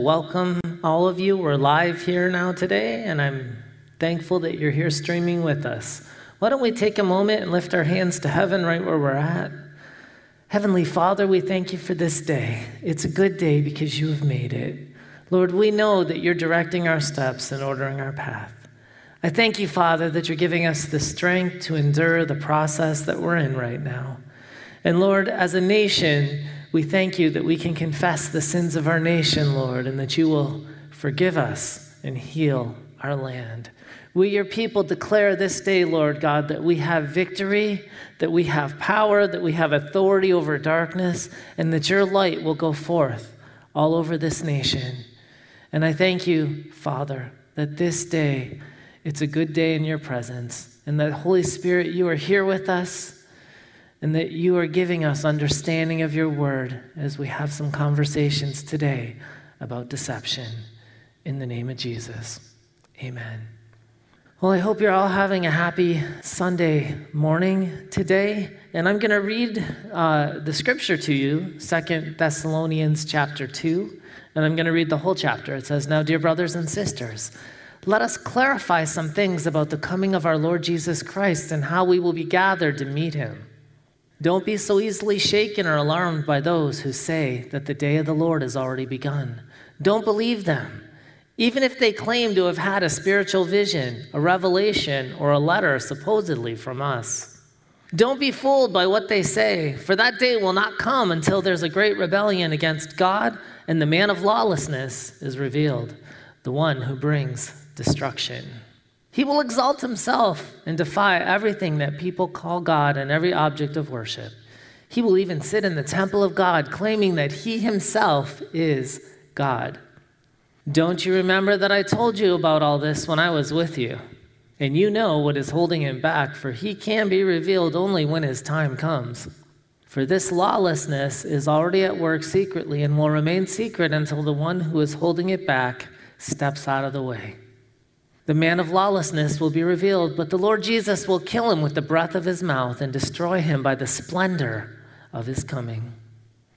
Welcome, all of you. We're live here now today, and I'm thankful that you're here streaming with us. Why don't we take a moment and lift our hands to heaven right where we're at? Heavenly Father, we thank you for this day. It's a good day because you have made it. Lord, we know that you're directing our steps and ordering our path. I thank you, Father, that you're giving us the strength to endure the process that we're in right now. And Lord, as a nation, we thank you that we can confess the sins of our nation, Lord, and that you will forgive us and heal our land. We, your people, declare this day, Lord God, that we have victory, that we have power, that we have authority over darkness, and that your light will go forth all over this nation. And I thank you, Father, that this day, it's a good day in your presence, and that Holy Spirit, you are here with us, and that you are giving us understanding of your word as we have some conversations today about deception. In the name of Jesus, amen. Well, I hope you're all having a happy Sunday morning today. And I'm going to read uh, the scripture to you, Second Thessalonians chapter 2. And I'm going to read the whole chapter. It says, Now, dear brothers and sisters, let us clarify some things about the coming of our Lord Jesus Christ and how we will be gathered to meet him. Don't be so easily shaken or alarmed by those who say that the day of the Lord has already begun. Don't believe them. Even if they claim to have had a spiritual vision, a revelation, or a letter supposedly from us. Don't be fooled by what they say, for that day will not come until there's a great rebellion against God and the man of lawlessness is revealed, the one who brings destruction. He will exalt himself and defy everything that people call God and every object of worship. He will even sit in the temple of God, claiming that he himself is God. Don't you remember that I told you about all this when I was with you? And you know what is holding him back, for he can be revealed only when his time comes. For this lawlessness is already at work secretly and will remain secret until the one who is holding it back steps out of the way. The man of lawlessness will be revealed, but the Lord Jesus will kill him with the breath of his mouth and destroy him by the splendor of his coming.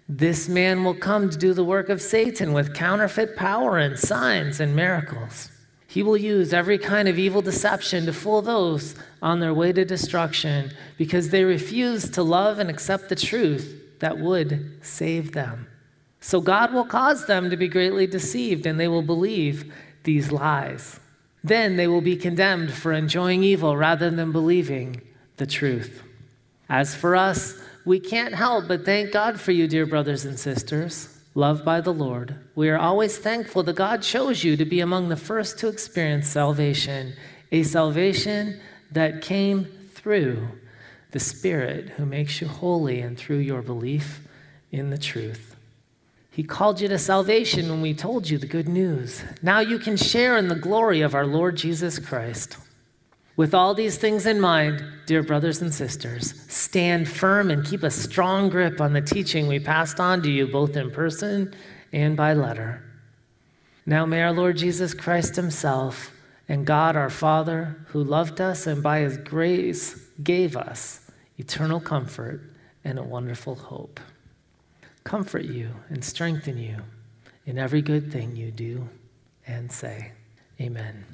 This man will come to do the work of Satan with counterfeit power and signs and miracles. He will use every kind of evil deception to fool those on their way to destruction because they refuse to love and accept the truth that would save them. So God will cause them to be greatly deceived and they will believe these lies. Then they will be condemned for enjoying evil rather than believing the truth. As for us, we can't help but thank God for you, dear brothers and sisters, loved by the Lord. We are always thankful that God chose you to be among the first to experience salvation, a salvation that came through the Spirit who makes you holy and through your belief in the truth. He called you to salvation when we told you the good news. Now you can share in the glory of our Lord Jesus Christ. With all these things in mind, dear brothers and sisters, stand firm and keep a strong grip on the teaching we passed on to you both in person and by letter. Now may our Lord Jesus Christ Himself and God our Father, who loved us and by His grace gave us eternal comfort and a wonderful hope, comfort you and strengthen you in every good thing you do and say. Amen.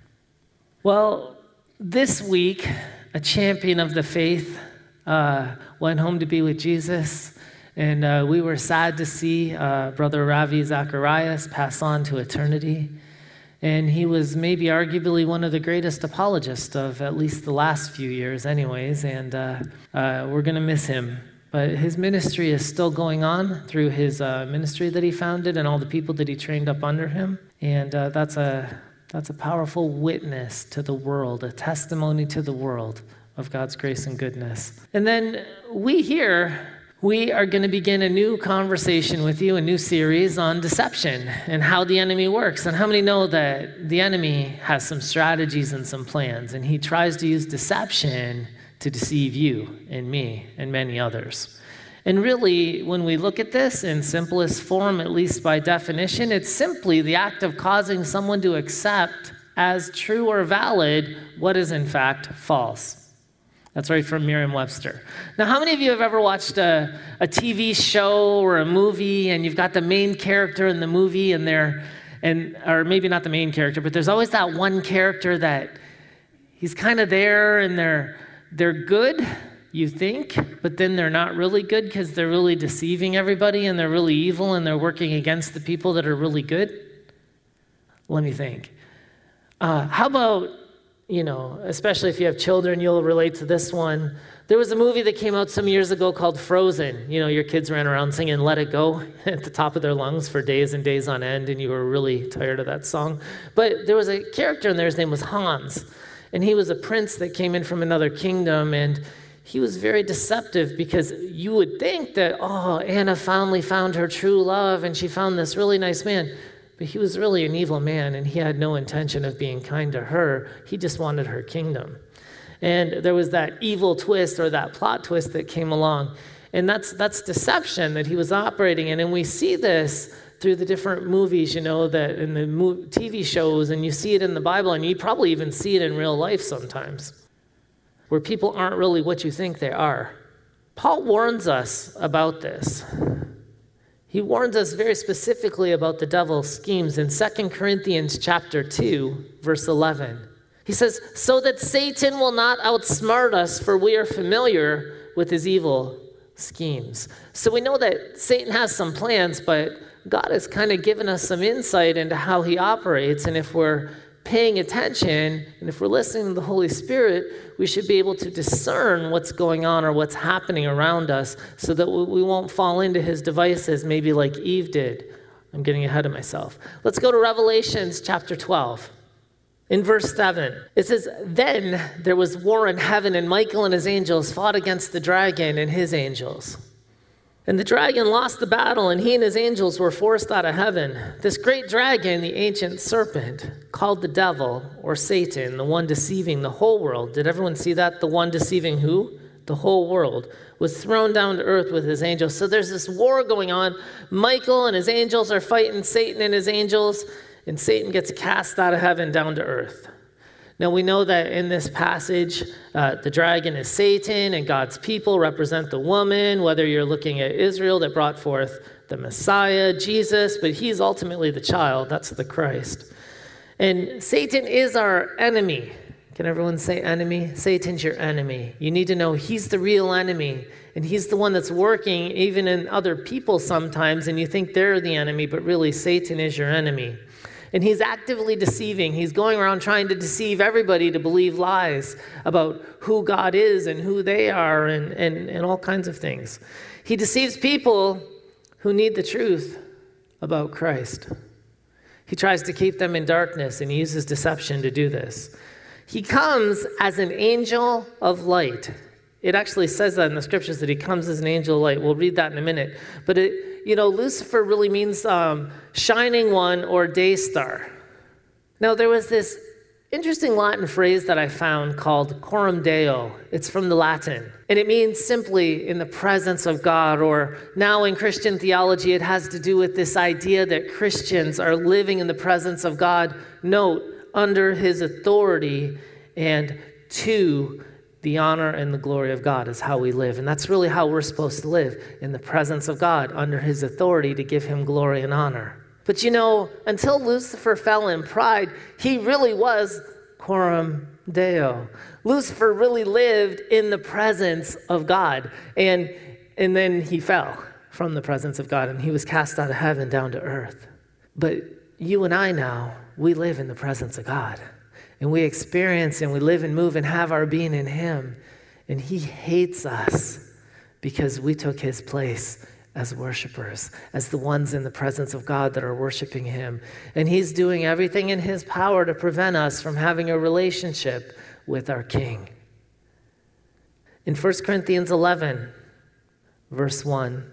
Well, this week, a champion of the faith uh, went home to be with Jesus, and uh, we were sad to see uh, Brother Ravi Zacharias pass on to eternity. And he was maybe arguably one of the greatest apologists of at least the last few years, anyways, and uh, uh, we're going to miss him. But his ministry is still going on through his uh, ministry that he founded and all the people that he trained up under him. And that's a that's a powerful witness to the world, a testimony to the world of God's grace and goodness. And then we here, we are going to begin a new conversation with you, a new series on deception and how the enemy works. And how many know that the enemy has some strategies and some plans, and he tries to use deception to deceive you and me and many others? And really, when we look at this in simplest form, at least by definition, it's simply the act of causing someone to accept as true or valid what is in fact false. That's right from Merriam Webster. Now, how many of you have ever watched a, a TV show or a movie and you've got the main character in the movie and they're, and, or maybe not the main character, but there's always that one character that he's kind of there and they're, they're good, you think, but then they're not really good because they're really deceiving everybody and they're really evil and they're working against the people that are really good? Let me think. Uh, how about you know, especially if you have children, you'll relate to this one. There was a movie that came out some years ago called Frozen. You know, your kids ran around singing Let It Go at the top of their lungs for days and days on end, and you were really tired of that song. But there was a character in there, his name was Hans. And he was a prince that came in from another kingdom, and he was very deceptive because you would think that, oh, Anna finally found her true love and she found this really nice man. But he was really an evil man, and he had no intention of being kind to her. He just wanted her kingdom. And there was that evil twist or that plot twist that came along. And that's, that's deception that he was operating in. And we see this through the different movies, you know, that in the TV shows, and you see it in the Bible, and you probably even see it in real life sometimes, where people aren't really what you think they are. Paul warns us about this. He warns us very specifically about the devil's schemes in 2 Corinthians chapter 2, verse 11. He says, "So that Satan will not outsmart us, for we are familiar with his evil schemes." So we know that Satan has some plans, but God has kind of given us some insight into how he operates, and if we're paying attention and if we're listening to the Holy Spirit, we should be able to discern what's going on or what's happening around us so that we won't fall into his devices, maybe like Eve did. I'm getting ahead of myself. Let's go to Revelations chapter 12. In verse 7, it says, Then there was war in heaven, and Michael and his angels fought against the dragon and his angels. And the dragon lost the battle, and he and his angels were forced out of heaven. This great dragon, the ancient serpent, called the devil or Satan, the one deceiving the whole world. Did everyone see that? The one deceiving who? The whole world was thrown down to earth with his angels. So there's this war going on. Michael and his angels are fighting Satan and his angels, and Satan gets cast out of heaven down to earth. Now, we know that in this passage, uh, the dragon is Satan and God's people represent the woman, whether you're looking at Israel that brought forth the Messiah, Jesus, but he's ultimately the child. That's the Christ. And Satan is our enemy. Can everyone say enemy? Satan's your enemy. You need to know he's the real enemy, and he's the one that's working even in other people sometimes, and you think they're the enemy, but really Satan is your enemy. And he's actively deceiving. He's going around trying to deceive everybody to believe lies about who God is and who they are and, and, and all kinds of things. He deceives people who need the truth about Christ. He tries to keep them in darkness and he uses deception to do this. He comes as an angel of light. It actually says that in the scriptures that he comes as an angel of light. We'll read that in a minute. But it, you know, Lucifer really means um, shining one or day star. Now, there was this interesting Latin phrase that I found called coram deo. It's from the Latin, and it means simply in the presence of God, or now in Christian theology, it has to do with this idea that Christians are living in the presence of God, note, under his authority and to the honor and the glory of God is how we live. And that's really how we're supposed to live in the presence of God, under his authority to give him glory and honor. But you know, until Lucifer fell in pride, he really was coram deo. Lucifer really lived in the presence of God. And, and then he fell from the presence of God and he was cast out of heaven down to earth. But you and I now, we live in the presence of God and we experience and we live and move and have our being in Him. And He hates us because we took His place as worshipers, as the ones in the presence of God that are worshiping Him. And He's doing everything in His power to prevent us from having a relationship with our King. In 1 Corinthians 11, verse 1.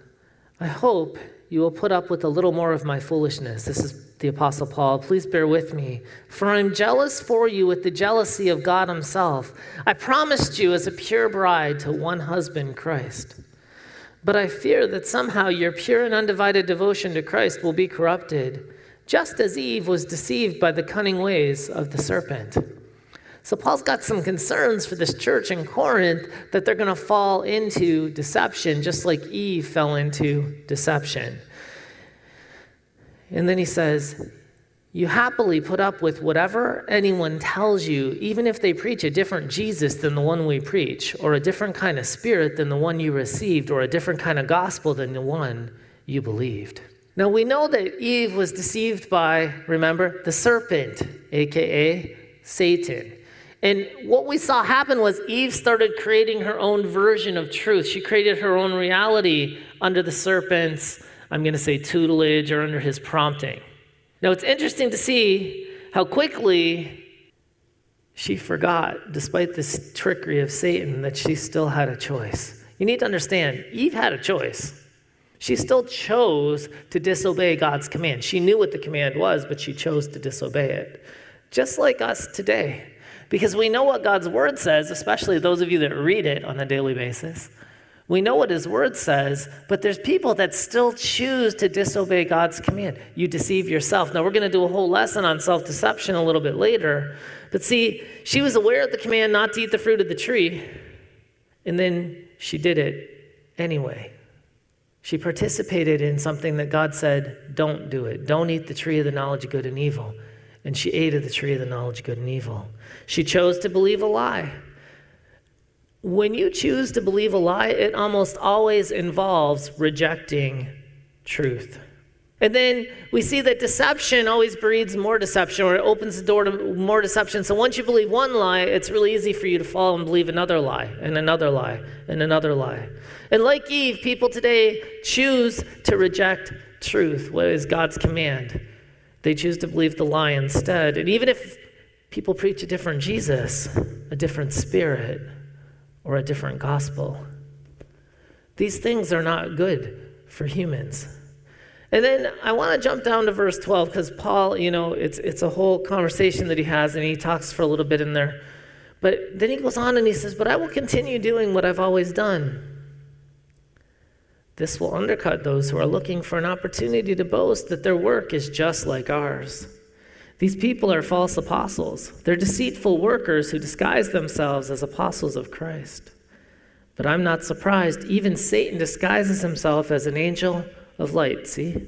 I hope you will put up with a little more of my foolishness. This is the Apostle Paul. Please bear with me. For I'm jealous for you with the jealousy of God Himself. I promised you as a pure bride to one husband, Christ. But I fear that somehow your pure and undivided devotion to Christ will be corrupted, just as Eve was deceived by the cunning ways of the serpent. So, Paul's got some concerns for this church in Corinth that they're going to fall into deception, just like Eve fell into deception. And then he says, You happily put up with whatever anyone tells you, even if they preach a different Jesus than the one we preach, or a different kind of spirit than the one you received, or a different kind of gospel than the one you believed. Now, we know that Eve was deceived by, remember, the serpent, aka Satan. And what we saw happen was Eve started creating her own version of truth. She created her own reality under the serpent's, I'm going to say, tutelage or under his prompting. Now, it's interesting to see how quickly she forgot, despite this trickery of Satan, that she still had a choice. You need to understand, Eve had a choice. She still chose to disobey God's command. She knew what the command was, but she chose to disobey it. Just like us today. Because we know what God's word says, especially those of you that read it on a daily basis. We know what his word says, but there's people that still choose to disobey God's command. You deceive yourself. Now, we're going to do a whole lesson on self deception a little bit later. But see, she was aware of the command not to eat the fruit of the tree, and then she did it anyway. She participated in something that God said, don't do it. Don't eat the tree of the knowledge of good and evil. And she ate of the tree of the knowledge of good and evil. She chose to believe a lie. When you choose to believe a lie, it almost always involves rejecting truth. And then we see that deception always breeds more deception, or it opens the door to more deception. So once you believe one lie, it's really easy for you to fall and believe another lie, and another lie, and another lie. And like Eve, people today choose to reject truth, what is God's command. They choose to believe the lie instead. And even if people preach a different Jesus, a different spirit, or a different gospel. These things are not good for humans. And then I want to jump down to verse 12 because Paul, you know, it's, it's a whole conversation that he has and he talks for a little bit in there. But then he goes on and he says, But I will continue doing what I've always done. This will undercut those who are looking for an opportunity to boast that their work is just like ours. These people are false apostles. They're deceitful workers who disguise themselves as apostles of Christ. But I'm not surprised. Even Satan disguises himself as an angel of light, see?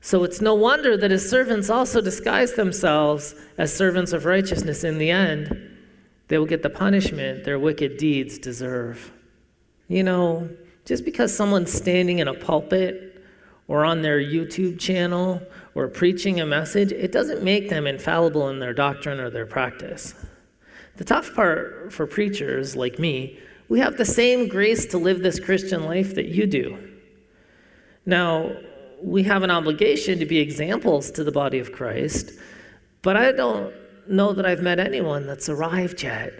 So it's no wonder that his servants also disguise themselves as servants of righteousness. In the end, they will get the punishment their wicked deeds deserve. You know, just because someone's standing in a pulpit or on their YouTube channel or preaching a message, it doesn't make them infallible in their doctrine or their practice. The tough part for preachers like me, we have the same grace to live this Christian life that you do. Now, we have an obligation to be examples to the body of Christ, but I don't know that I've met anyone that's arrived yet,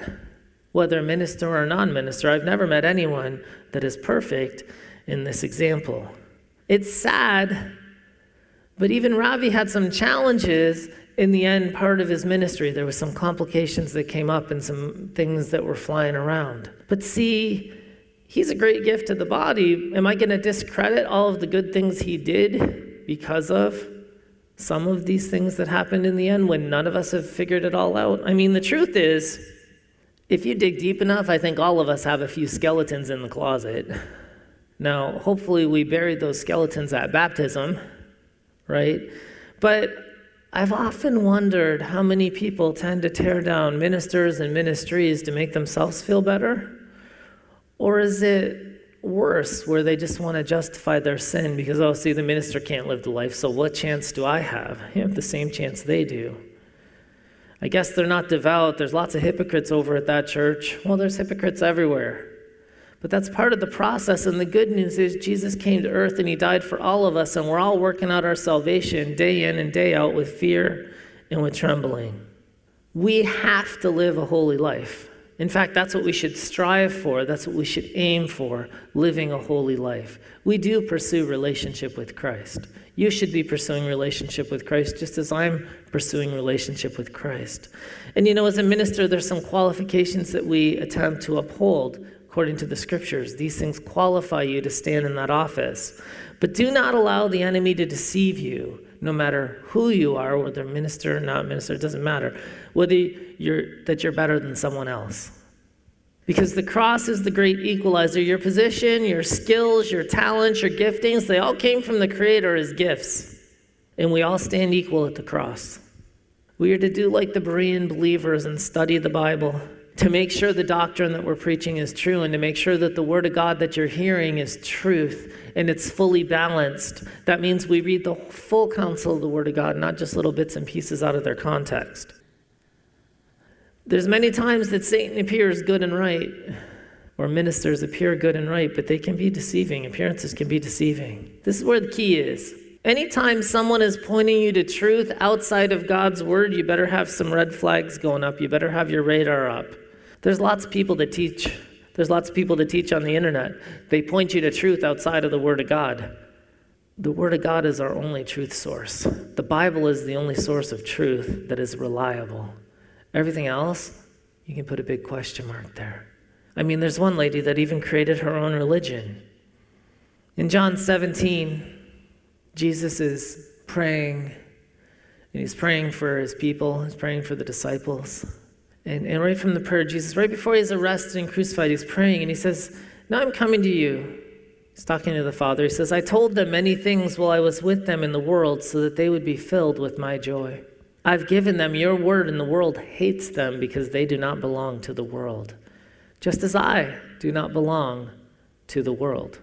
whether minister or non minister. I've never met anyone that is perfect in this example. It's sad, but even Ravi had some challenges in the end part of his ministry. There was some complications that came up and some things that were flying around. But see, he's a great gift to the body. Am I going to discredit all of the good things he did because of some of these things that happened in the end when none of us have figured it all out? I mean, the truth is, if you dig deep enough, I think all of us have a few skeletons in the closet. Now, hopefully, we buried those skeletons at baptism, right? But I've often wondered how many people tend to tear down ministers and ministries to make themselves feel better. Or is it worse, where they just want to justify their sin because, oh, see, the minister can't live the life, so what chance do I have? I have the same chance they do. I guess they're not devout. There's lots of hypocrites over at that church. Well, there's hypocrites everywhere. But that's part of the process. And the good news is Jesus came to earth and he died for all of us, and we're all working out our salvation day in and day out with fear and with trembling. We have to live a holy life. In fact, that's what we should strive for. That's what we should aim for, living a holy life. We do pursue relationship with Christ. You should be pursuing relationship with Christ just as I'm pursuing relationship with Christ. And you know, as a minister, there's some qualifications that we attempt to uphold according to the scriptures. These things qualify you to stand in that office. But do not allow the enemy to deceive you, no matter who you are, whether minister or not minister, it doesn't matter, whether you're, that you're better than someone else. Because the cross is the great equalizer. Your position, your skills, your talents, your giftings, they all came from the Creator as gifts. And we all stand equal at the cross. We are to do like the Berean believers and study the Bible to make sure the doctrine that we're preaching is true and to make sure that the Word of God that you're hearing is truth and it's fully balanced. That means we read the full counsel of the Word of God, not just little bits and pieces out of their context. There's many times that Satan appears good and right, or ministers appear good and right, but they can be deceiving. Appearances can be deceiving. This is where the key is. Anytime someone is pointing you to truth outside of God's word, you better have some red flags going up. You better have your radar up. There's lots of people that teach. There's lots of people that teach on the internet. They point you to truth outside of the word of God. The Word of God is our only truth source. The Bible is the only source of truth that is reliable. Everything else, you can put a big question mark there. I mean, there's one lady that even created her own religion. In John 17, Jesus is praying, and he's praying for his people, he's praying for the disciples. And, and right from the prayer, Jesus, right before he's arrested and crucified, he's praying, and he says, Now I'm coming to you. He's talking to the Father. He says, I told them many things while I was with them in the world so that they would be filled with my joy. I've given them your word, and the world hates them because they do not belong to the world, just as I do not belong to the world.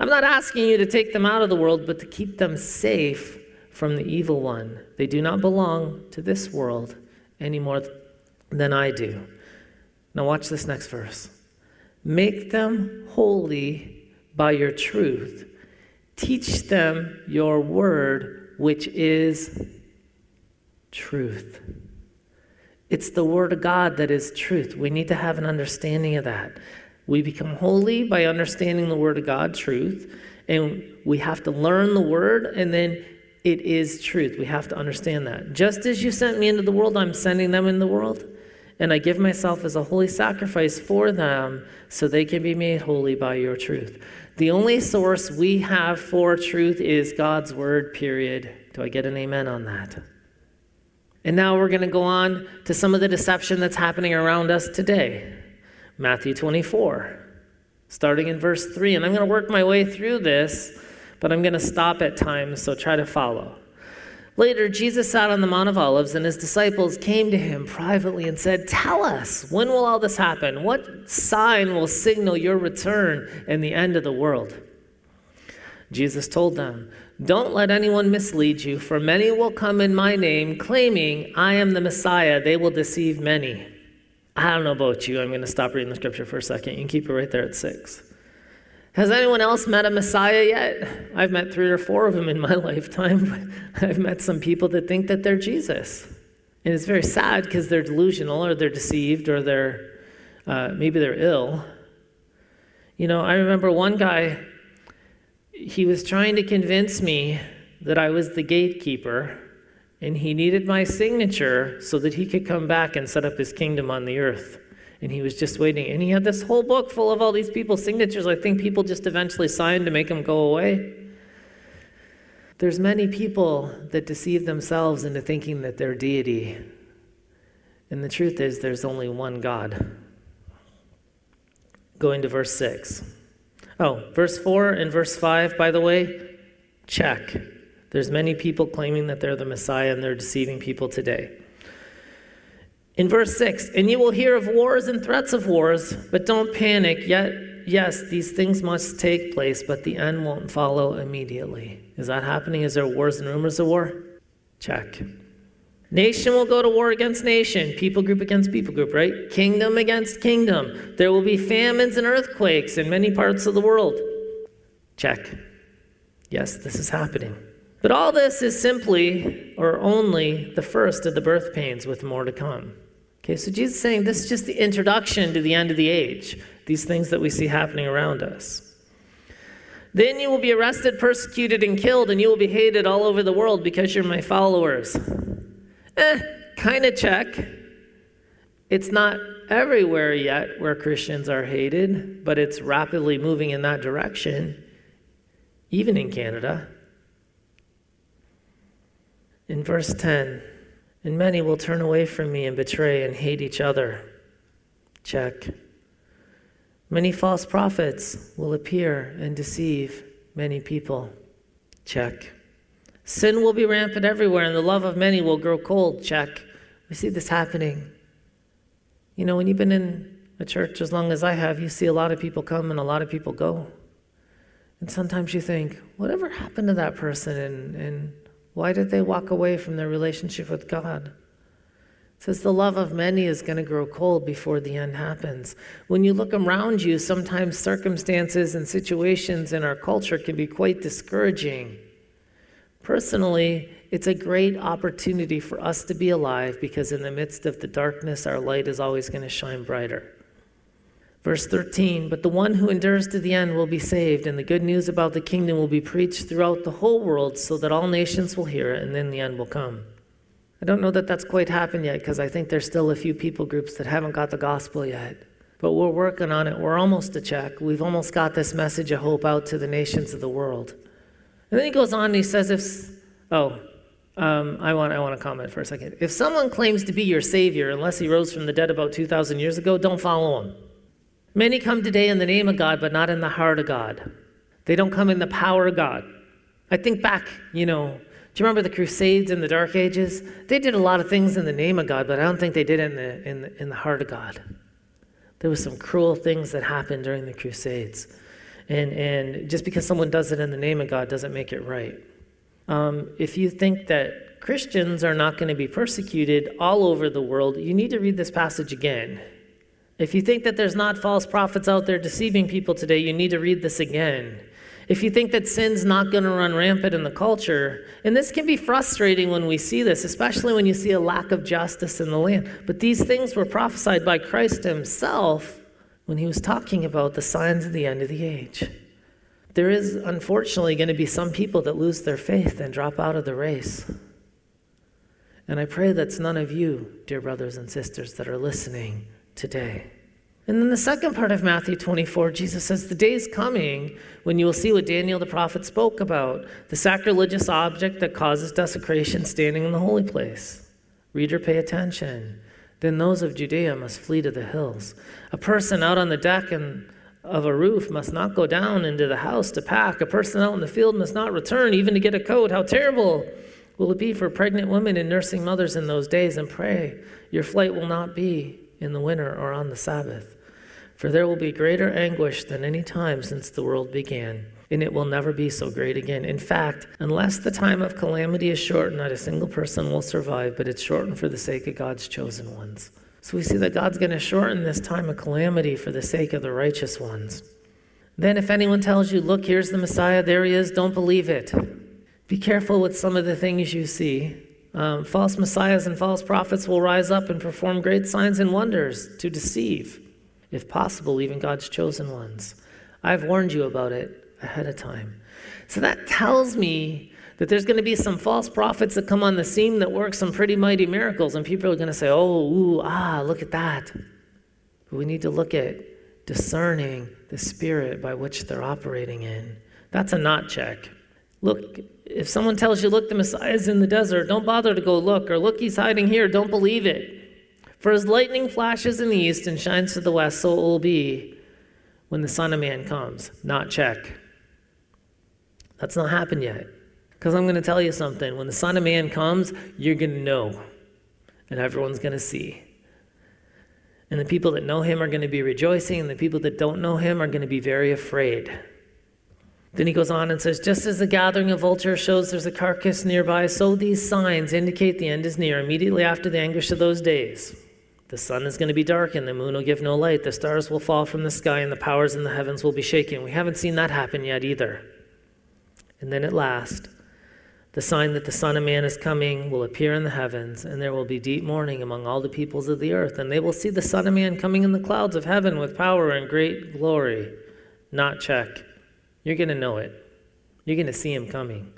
I'm not asking you to take them out of the world, but to keep them safe from the evil one. They do not belong to this world any more than I do. Now, watch this next verse. Make them holy by your truth. Teach them your word, which is truth. It's the Word of God that is truth. We need to have an understanding of that. We become holy by understanding the Word of God, truth, and we have to learn the Word, and then it is truth. We have to understand that. Just as you sent me into the world, I'm sending them in the world, and I give myself as a holy sacrifice for them so they can be made holy by your truth. The only source we have for truth is God's Word, period. Do I get an amen on that? And now we're going to go on to some of the deception that's happening around us today. Matthew 24, starting in verse 3. And I'm going to work my way through this, but I'm going to stop at times, so try to follow. Later, Jesus sat on the Mount of Olives, and his disciples came to him privately and said, Tell us, when will all this happen? What sign will signal your return and the end of the world? Jesus told them, don't let anyone mislead you, for many will come in my name, claiming, I am the Messiah. They will deceive many. I don't know about you. I'm going to stop reading the scripture for a second. You can keep it right there at six. Has anyone else met a Messiah yet? I've met three or four of them in my lifetime. I've met some people that think that they're Jesus. And it's very sad because they're delusional or they're deceived or they're uh, maybe they're ill. You know, I remember one guy he was trying to convince me that I was the gatekeeper and he needed my signature so that he could come back and set up his kingdom on the earth. And he was just waiting. And he had this whole book full of all these people's signatures. I think people just eventually signed to make him go away. There's many people that deceive themselves into thinking that they're deity. And the truth is, there's only one God. Going to verse 6. Oh, verse 4 and verse 5, by the way, check. There's many people claiming that they're the Messiah and they're deceiving people today. In verse 6, and you will hear of wars and threats of wars, but don't panic. Yet, yes, these things must take place, but the end won't follow immediately. Is that happening? Is there wars and rumors of war? Check. Nation will go to war against nation, people group against people group, right? Kingdom against kingdom. There will be famines and earthquakes in many parts of the world. Check. Yes, this is happening. But all this is simply or only the first of the birth pains with more to come. Okay, so Jesus is saying this is just the introduction to the end of the age, these things that we see happening around us. Then you will be arrested, persecuted, and killed, and you will be hated all over the world because you're my followers. Eh, kind of check. It's not everywhere yet where Christians are hated, but it's rapidly moving in that direction, even in Canada. In verse 10, and many will turn away from me and betray and hate each other. Check. Many false prophets will appear and deceive many people. Check. Sin will be rampant everywhere, and the love of many will grow cold. Check. We see this happening. You know, when you've been in a church as long as I have, you see a lot of people come and a lot of people go. And sometimes you think, whatever happened to that person? And, and why did they walk away from their relationship with God? It says the love of many is going to grow cold before the end happens. When you look around you, sometimes circumstances and situations in our culture can be quite discouraging. Personally, it's a great opportunity for us to be alive because in the midst of the darkness, our light is always going to shine brighter. Verse 13, but the one who endures to the end will be saved, and the good news about the kingdom will be preached throughout the whole world so that all nations will hear it, and then the end will come. I don't know that that's quite happened yet because I think there's still a few people groups that haven't got the gospel yet. But we're working on it. We're almost to check. We've almost got this message of hope out to the nations of the world. And then he goes on and he says, if, oh, um, I, want, I want to comment for a second. If someone claims to be your Savior, unless he rose from the dead about 2,000 years ago, don't follow him. Many come today in the name of God, but not in the heart of God. They don't come in the power of God. I think back, you know, do you remember the Crusades in the Dark Ages? They did a lot of things in the name of God, but I don't think they did it in the, in the, in the heart of God. There were some cruel things that happened during the Crusades. And, and just because someone does it in the name of God doesn't make it right. Um, if you think that Christians are not going to be persecuted all over the world, you need to read this passage again. If you think that there's not false prophets out there deceiving people today, you need to read this again. If you think that sin's not going to run rampant in the culture, and this can be frustrating when we see this, especially when you see a lack of justice in the land. But these things were prophesied by Christ himself when he was talking about the signs of the end of the age. There is unfortunately going to be some people that lose their faith and drop out of the race. And I pray that's none of you, dear brothers and sisters, that are listening today. And then the second part of Matthew 24, Jesus says, The day is coming when you will see what Daniel the prophet spoke about the sacrilegious object that causes desecration standing in the holy place. Reader, pay attention. Then those of Judea must flee to the hills. A person out on the deck and of a roof must not go down into the house to pack. A person out in the field must not return even to get a coat. How terrible will it be for pregnant women and nursing mothers in those days? And pray, your flight will not be in the winter or on the Sabbath. For there will be greater anguish than any time since the world began, and it will never be so great again. In fact, unless the time of calamity is shortened, not a single person will survive, but it's shortened for the sake of God's chosen ones. So we see that God's going to shorten this time of calamity for the sake of the righteous ones. Then, if anyone tells you, Look, here's the Messiah, there he is, don't believe it. Be careful with some of the things you see. Um, false messiahs and false prophets will rise up and perform great signs and wonders to deceive if possible, even God's chosen ones. I've warned you about it ahead of time. So that tells me that there's going to be some false prophets that come on the scene that work some pretty mighty miracles, and people are going to say, oh, ooh, ah, look at that. But we need to look at discerning the spirit by which they're operating in. That's a not check. Look, if someone tells you, look, the Messiah's in the desert, don't bother to go look, or look, he's hiding here, don't believe it. For as lightning flashes in the east and shines to the west, so it will be when the Son of Man comes. Not check. That's not happened yet. Because I'm going to tell you something. When the Son of Man comes, you're going to know, and everyone's going to see. And the people that know him are going to be rejoicing, and the people that don't know him are going to be very afraid. Then he goes on and says, Just as the gathering of vultures shows there's a carcass nearby, so these signs indicate the end is near, immediately after the anguish of those days. The sun is going to be darkened, the moon will give no light, the stars will fall from the sky, and the powers in the heavens will be shaken. We haven't seen that happen yet either. And then at last, the The sign that the Son of Man is coming will appear in the heavens, and there will be deep mourning among all the peoples of the earth. And they will see the Son of Man coming in the clouds of heaven with power and great glory. Not check. You're going to know it. You're going to see him coming.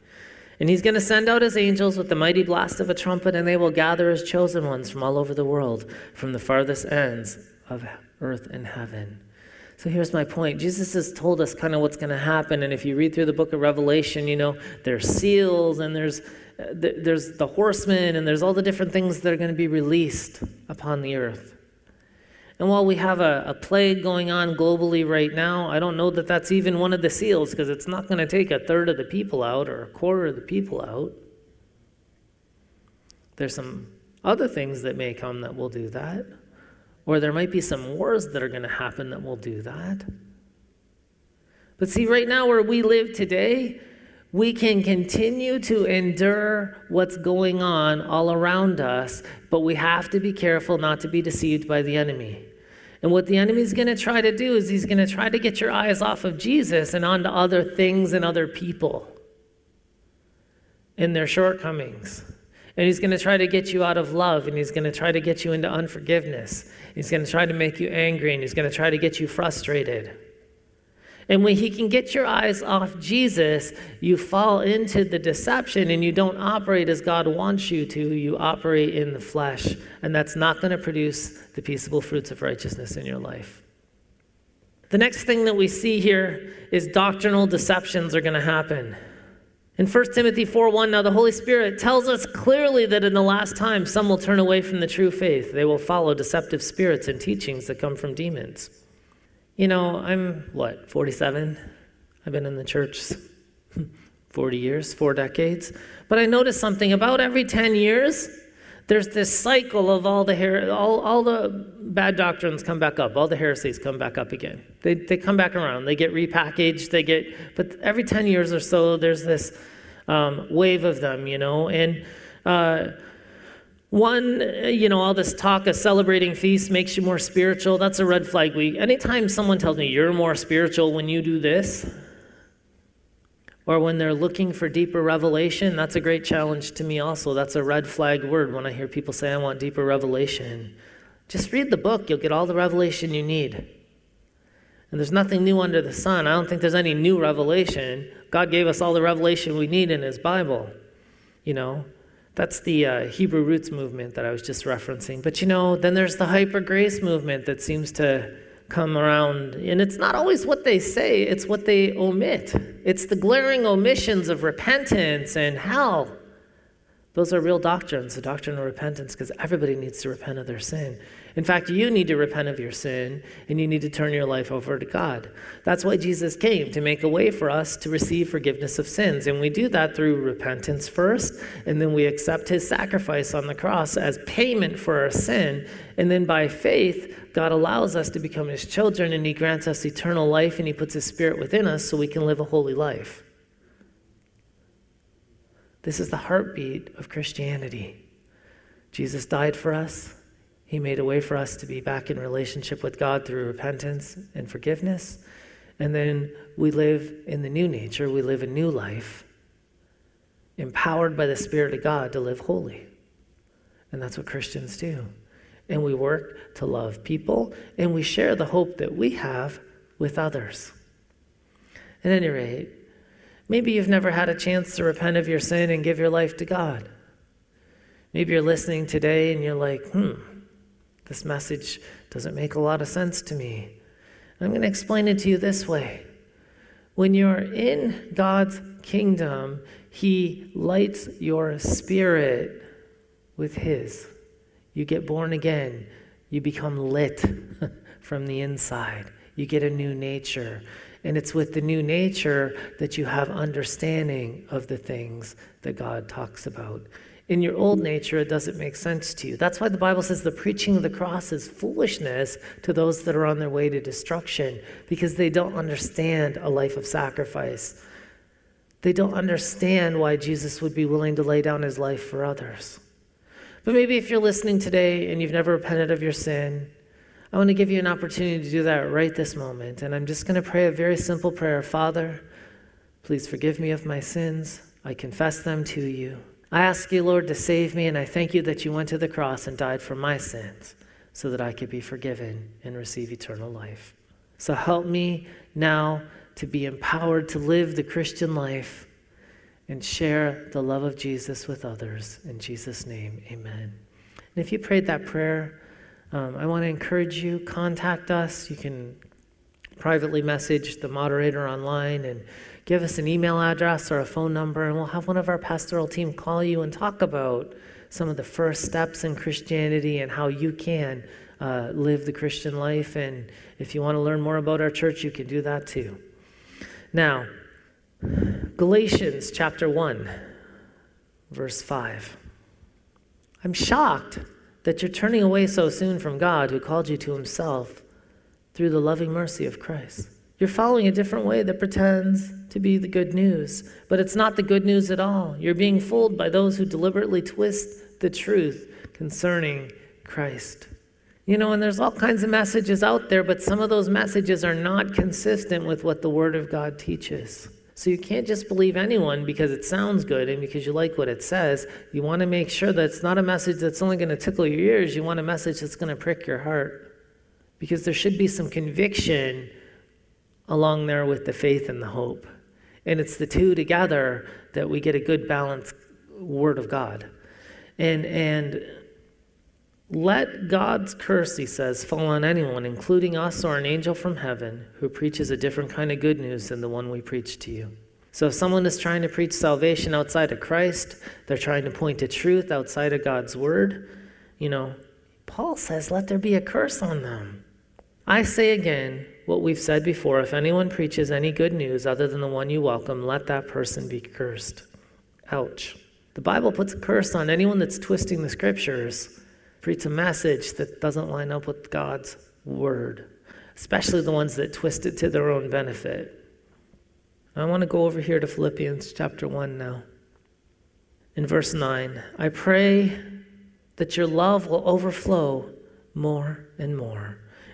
And he's going to send out his angels with the mighty blast of a trumpet, and they will gather his chosen ones from all over the world, from the farthest ends of earth and heaven. So here's my point. Jesus has told us kind of what's going to happen. And if you read through the book of Revelation, you know, there's seals and there's, uh, there's the horsemen and there's all the different things that are going to be released upon the earth. And while we have a, a plague going on globally right now, I don't know that that's even one of the seals because it's not going to take a third of the people out or a quarter of the people out. There's some other things that may come that will do that. Or there might be some wars that are going to happen that will do that. But see, right now where we live today, we can continue to endure what's going on all around us, but we have to be careful not to be deceived by the enemy. And what the enemy's going to try to do is he's going to try to get your eyes off of Jesus and onto other things and other people and their shortcomings. And he's going to try to get you out of love and he's going to try to get you into unforgiveness. He's going to try to make you angry and he's going to try to get you frustrated. And when he can get your eyes off Jesus, you fall into the deception and you don't operate as God wants you to. You operate in the flesh. And that's not going to produce the peaceable fruits of righteousness in your life. The next thing that we see here is doctrinal deceptions are going to happen. In 1 Timothy 4:1, now the Holy Spirit tells us clearly that in the last time some will turn away from the true faith. They will follow deceptive spirits and teachings that come from demons. You know, I'm what, 47? I've been in the church 40 years, four decades. But I noticed something about every 10 years, there's this cycle of all the her- all, all the bad doctrines come back up, all the heresies come back up again. They, they come back around, they get repackaged, they get, but every 10 years or so, there's this um, wave of them, you know. And uh, one, uh, you know, all this talk of celebrating feasts makes you more spiritual. That's a red flag. We, anytime someone tells me you're more spiritual when you do this, or when they're looking for deeper revelation, that's a great challenge to me also. That's a red flag word when I hear people say, I want deeper revelation. Just read the book, you'll get all the revelation you need. And there's nothing new under the sun. I don't think there's any new revelation. God gave us all the revelation we need in His Bible. You know, that's the uh, Hebrew roots movement that I was just referencing. But you know, then there's the hyper grace movement that seems to come around. And it's not always what they say, it's what they omit. It's the glaring omissions of repentance and hell. Those are real doctrines, the doctrine of repentance, because everybody needs to repent of their sin. In fact, you need to repent of your sin and you need to turn your life over to God. That's why Jesus came, to make a way for us to receive forgiveness of sins. And we do that through repentance first, and then we accept his sacrifice on the cross as payment for our sin. And then by faith, God allows us to become his children and he grants us eternal life and he puts his spirit within us so we can live a holy life. This is the heartbeat of Christianity. Jesus died for us. He made a way for us to be back in relationship with God through repentance and forgiveness. And then we live in the new nature, we live a new life, empowered by the Spirit of God to live holy. And that's what Christians do. And we work to love people, and we share the hope that we have with others. At any rate, maybe you've never had a chance to repent of your sin and give your life to God. Maybe you're listening today and you're like, hmm, this message doesn't make a lot of sense to me. I'm going to explain it to you this way. When you're in God's kingdom, He lights your spirit with His. You get born again, you become lit from the inside, you get a new nature. And it's with the new nature that you have understanding of the things that God talks about in your old nature, it doesn't make sense to you. That's why the Bible says the preaching of the cross is foolishness to those that are on their way to destruction because they don't understand a life of sacrifice. They don't understand why Jesus would be willing to lay down his life for others. But maybe if you're listening today and you've never repented of your sin, I want to give you an opportunity to do that right this moment. And I'm just going to pray a very simple prayer Father, please forgive me of my sins. I confess them to you. I ask you, Lord, to save me, and I thank you that you went to the cross and died for my sins so that I could be forgiven and receive eternal life. So help me now to be empowered to live the Christian life and share the love of Jesus with others. In Jesus' name, amen. And if you prayed that prayer, um, I want to encourage you, contact us. You can privately message the moderator online and give us an email address or a phone number, and we'll have one of our pastoral team call you and talk about some of the first steps in Christianity and how you can uh, live the Christian life. And if you want to learn more about our church, you can do that too. Now, Galatians chapter 1, verse 5. I'm shocked that you're turning away so soon from God who called you to himself through the loving mercy of Christ. You're following a different way that pretends to be the good news, but it's not the good news at all. You're being fooled by those who deliberately twist the truth concerning Christ. You know, and there's all kinds of messages out there, but some of those messages are not consistent with what the Word of God teaches. So you can't just believe anyone because it sounds good and because you like what it says. You want to make sure that it's not a message that's only going to tickle your ears. You want a message that's going to prick your heart. Because there should be some conviction along there with the faith and the hope. And it's the two together that we get a good balanced word of God. And and let God's curse, he says, fall on anyone, including us or an angel from heaven, who preaches a different kind of good news than the one we preach to you. So if someone is trying to preach salvation outside of Christ, they're trying to point to truth outside of God's word, you know, Paul says, let there be a curse on them. I say again what we've said before if anyone preaches any good news other than the one you welcome, let that person be cursed. Ouch. The Bible puts a curse on anyone that's twisting the scriptures preach a message that doesn't line up with God's word, especially the ones that twist it to their own benefit. I want to go over here to Philippians chapter 1 now. In verse 9, I pray that your love will overflow more and more,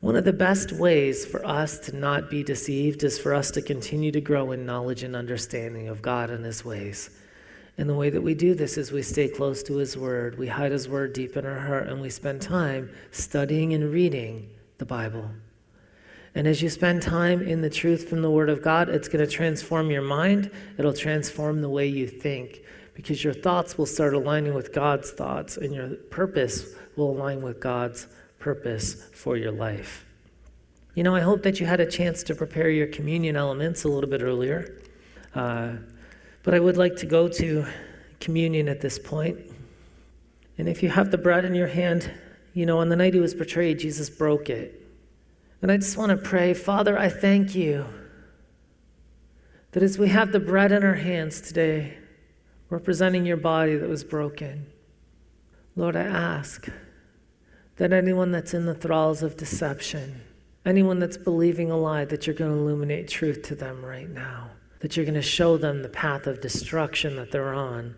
One of the best ways for us to not be deceived is for us to continue to grow in knowledge and understanding of God and His ways. And the way that we do this is we stay close to His Word, we hide His Word deep in our heart, and we spend time studying and reading the Bible. And as you spend time in the truth from the Word of God, it's going to transform your mind. It'll transform the way you think because your thoughts will start aligning with God's thoughts and your purpose will align with God's purpose for your life. You know, I hope that you had a chance to prepare your communion elements a little bit earlier. Uh, but I would like to go to communion at this point. And if you have the bread in your hand, you know, on the night he was betrayed, Jesus broke it. And I just want to pray, Father, I thank you that as we have the bread in our hands today, representing your body that was broken, Lord, I ask that anyone that's in the thralls of deception, anyone that's believing a lie, that you're going to illuminate truth to them right now, that you're going to show them the path of destruction that they're on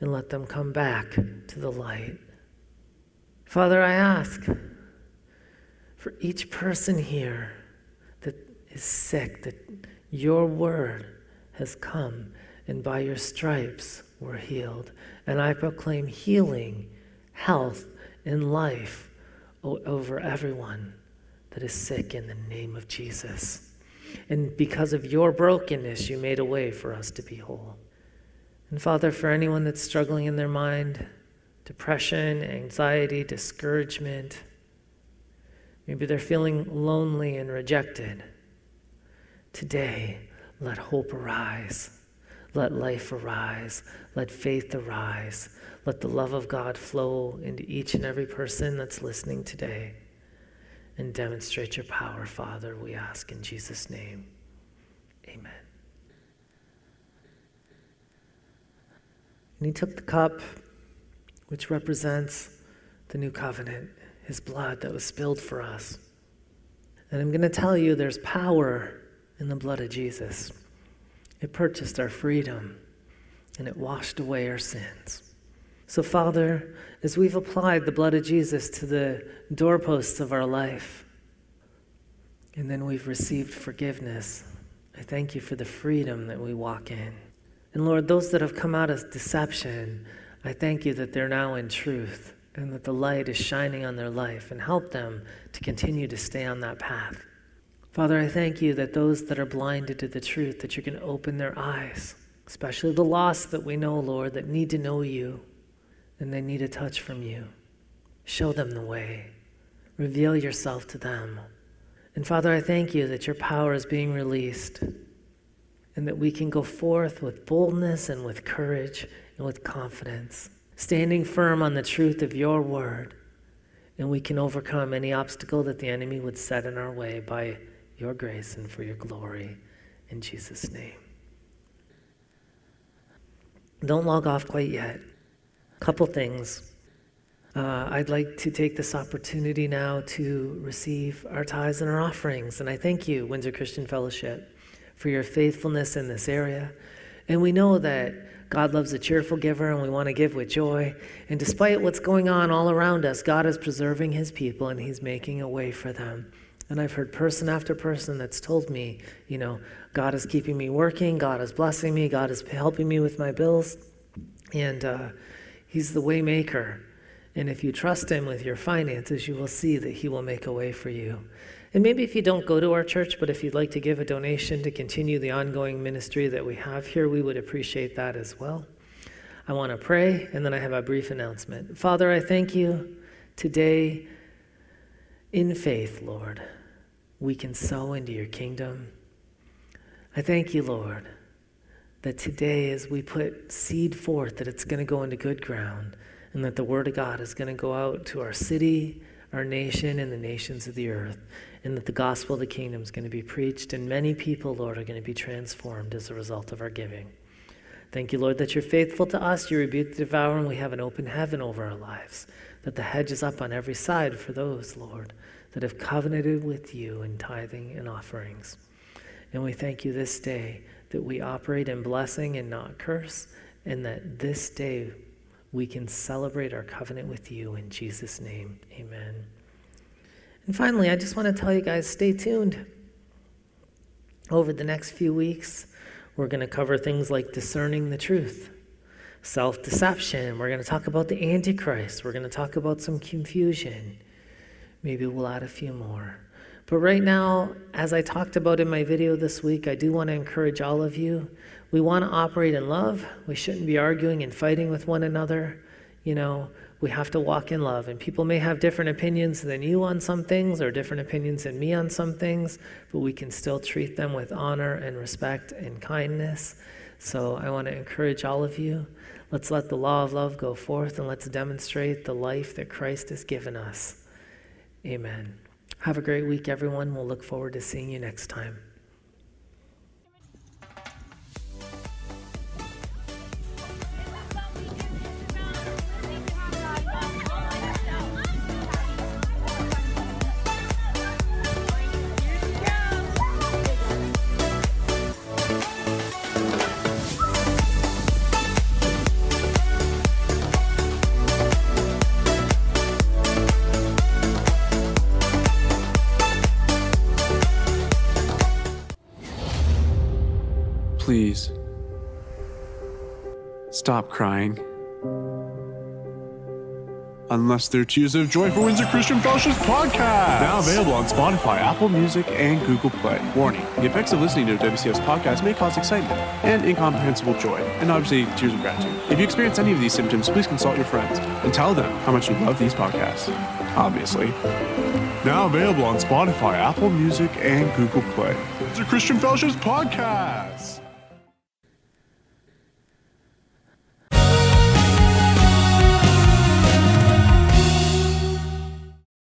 and let them come back to the light. Father, I ask for each person here that is sick, that your word has come, and by your stripes we're healed. And I proclaim healing, health, and life over everyone that is sick in the name of Jesus. And because of your brokenness, you made a way for us to be whole. And Father, for anyone that's struggling in their mind, depression, anxiety, discouragement, Maybe they're feeling lonely and rejected. Today, let hope arise. Let life arise. Let faith arise. Let the love of God flow into each and every person that's listening today. And demonstrate your power, Father, we ask in Jesus' name. Amen. And he took the cup, which represents the new covenant, his blood that was spilled for us. And I'm going to tell you there's power in the blood of Jesus. It purchased our freedom and it washed away our sins. So, Father, as we've applied the blood of Jesus to the doorposts of our life, and then we've received forgiveness, I thank you for the freedom that we walk in. And Lord, those that have come out of deception, I thank you that they're now in truth and that the light is shining on their life and help them to continue to stay on that path. Father, I thank you that those that are blinded to the truth, that going to open their eyes, especially the lost that we know, Lord, that need to know you and they need a touch from you. Show them the way. Reveal yourself to them. And Father, I thank you that your power is being released and that we can go forth with boldness and with courage and with confidence standing firm on the truth of your word, and we can overcome any obstacle that the enemy would set in our way by your grace and for your glory. In Jesus' name. Don't log off quite yet. Couple things. Uh, I'd like to take this opportunity now to receive our tithes and our offerings. And I thank you, Windsor Christian Fellowship, for your faithfulness in this area. And we know that God loves a cheerful giver, and we want to give with joy. And despite what's going on all around us, God is preserving his people and he's making a way for them. And I've heard person after person that's told me, you know, God is keeping me working, God is blessing me, God is helping me with my bills. And uh, he's the waymaker. And if you trust him with your finances, you will see that he will make a way for you. And maybe if you don't go to our church, but if you'd like to give a donation to continue the ongoing ministry that we have here, we would appreciate that as well. I want to pray, and then I have a brief announcement. Father, I thank you today in faith, Lord. We can sow into your kingdom. I thank you, Lord, that today as we put seed forth, that it's going to go into good ground, and that the word of God is going to go out to our city, our nation, and the nations of the earth and that the gospel of the kingdom is going to be preached, and many people, Lord, are going to be transformed as a result of our giving. Thank you, Lord, that you're faithful to us. You rebuke the devourer, and we have an open heaven over our lives. That the hedge is up on every side for those, Lord, that have covenanted with you in tithing and offerings. And we thank you this day that we operate in blessing and not curse, and that this day we can celebrate our covenant with you in Jesus' name. Amen. And finally, I just want to tell you guys stay tuned. Over the next few weeks, we're going to cover things like discerning the truth, self deception. We're going to talk about the Antichrist. We're going to talk about some confusion. Maybe we'll add a few more. But right now, as I talked about in my video this week, I do want to encourage all of you. We want to operate in love. We shouldn't be arguing and fighting with one another. You know, we have to walk in love. And people may have different opinions than you on some things or different opinions than me on some things, but we can still treat them with honor and respect and kindness. So I want to encourage all of you. Let's let the law of love go forth and let's demonstrate the life that Christ has given us. Amen. Have a great week, everyone. We'll look forward to seeing you next time. Crying. Unless they're Tears of Joy for Windsor Christian Fellowship's podcast. Now available on Spotify, Apple Music, and Google Play. Warning the effects of listening to a WCF podcast may cause excitement and incomprehensible joy, and obviously tears of gratitude. If you experience any of these symptoms, please consult your friends and tell them how much you love these podcasts. Obviously. Now available on Spotify, Apple Music, and Google Play. Windsor Christian Fellowship's podcast.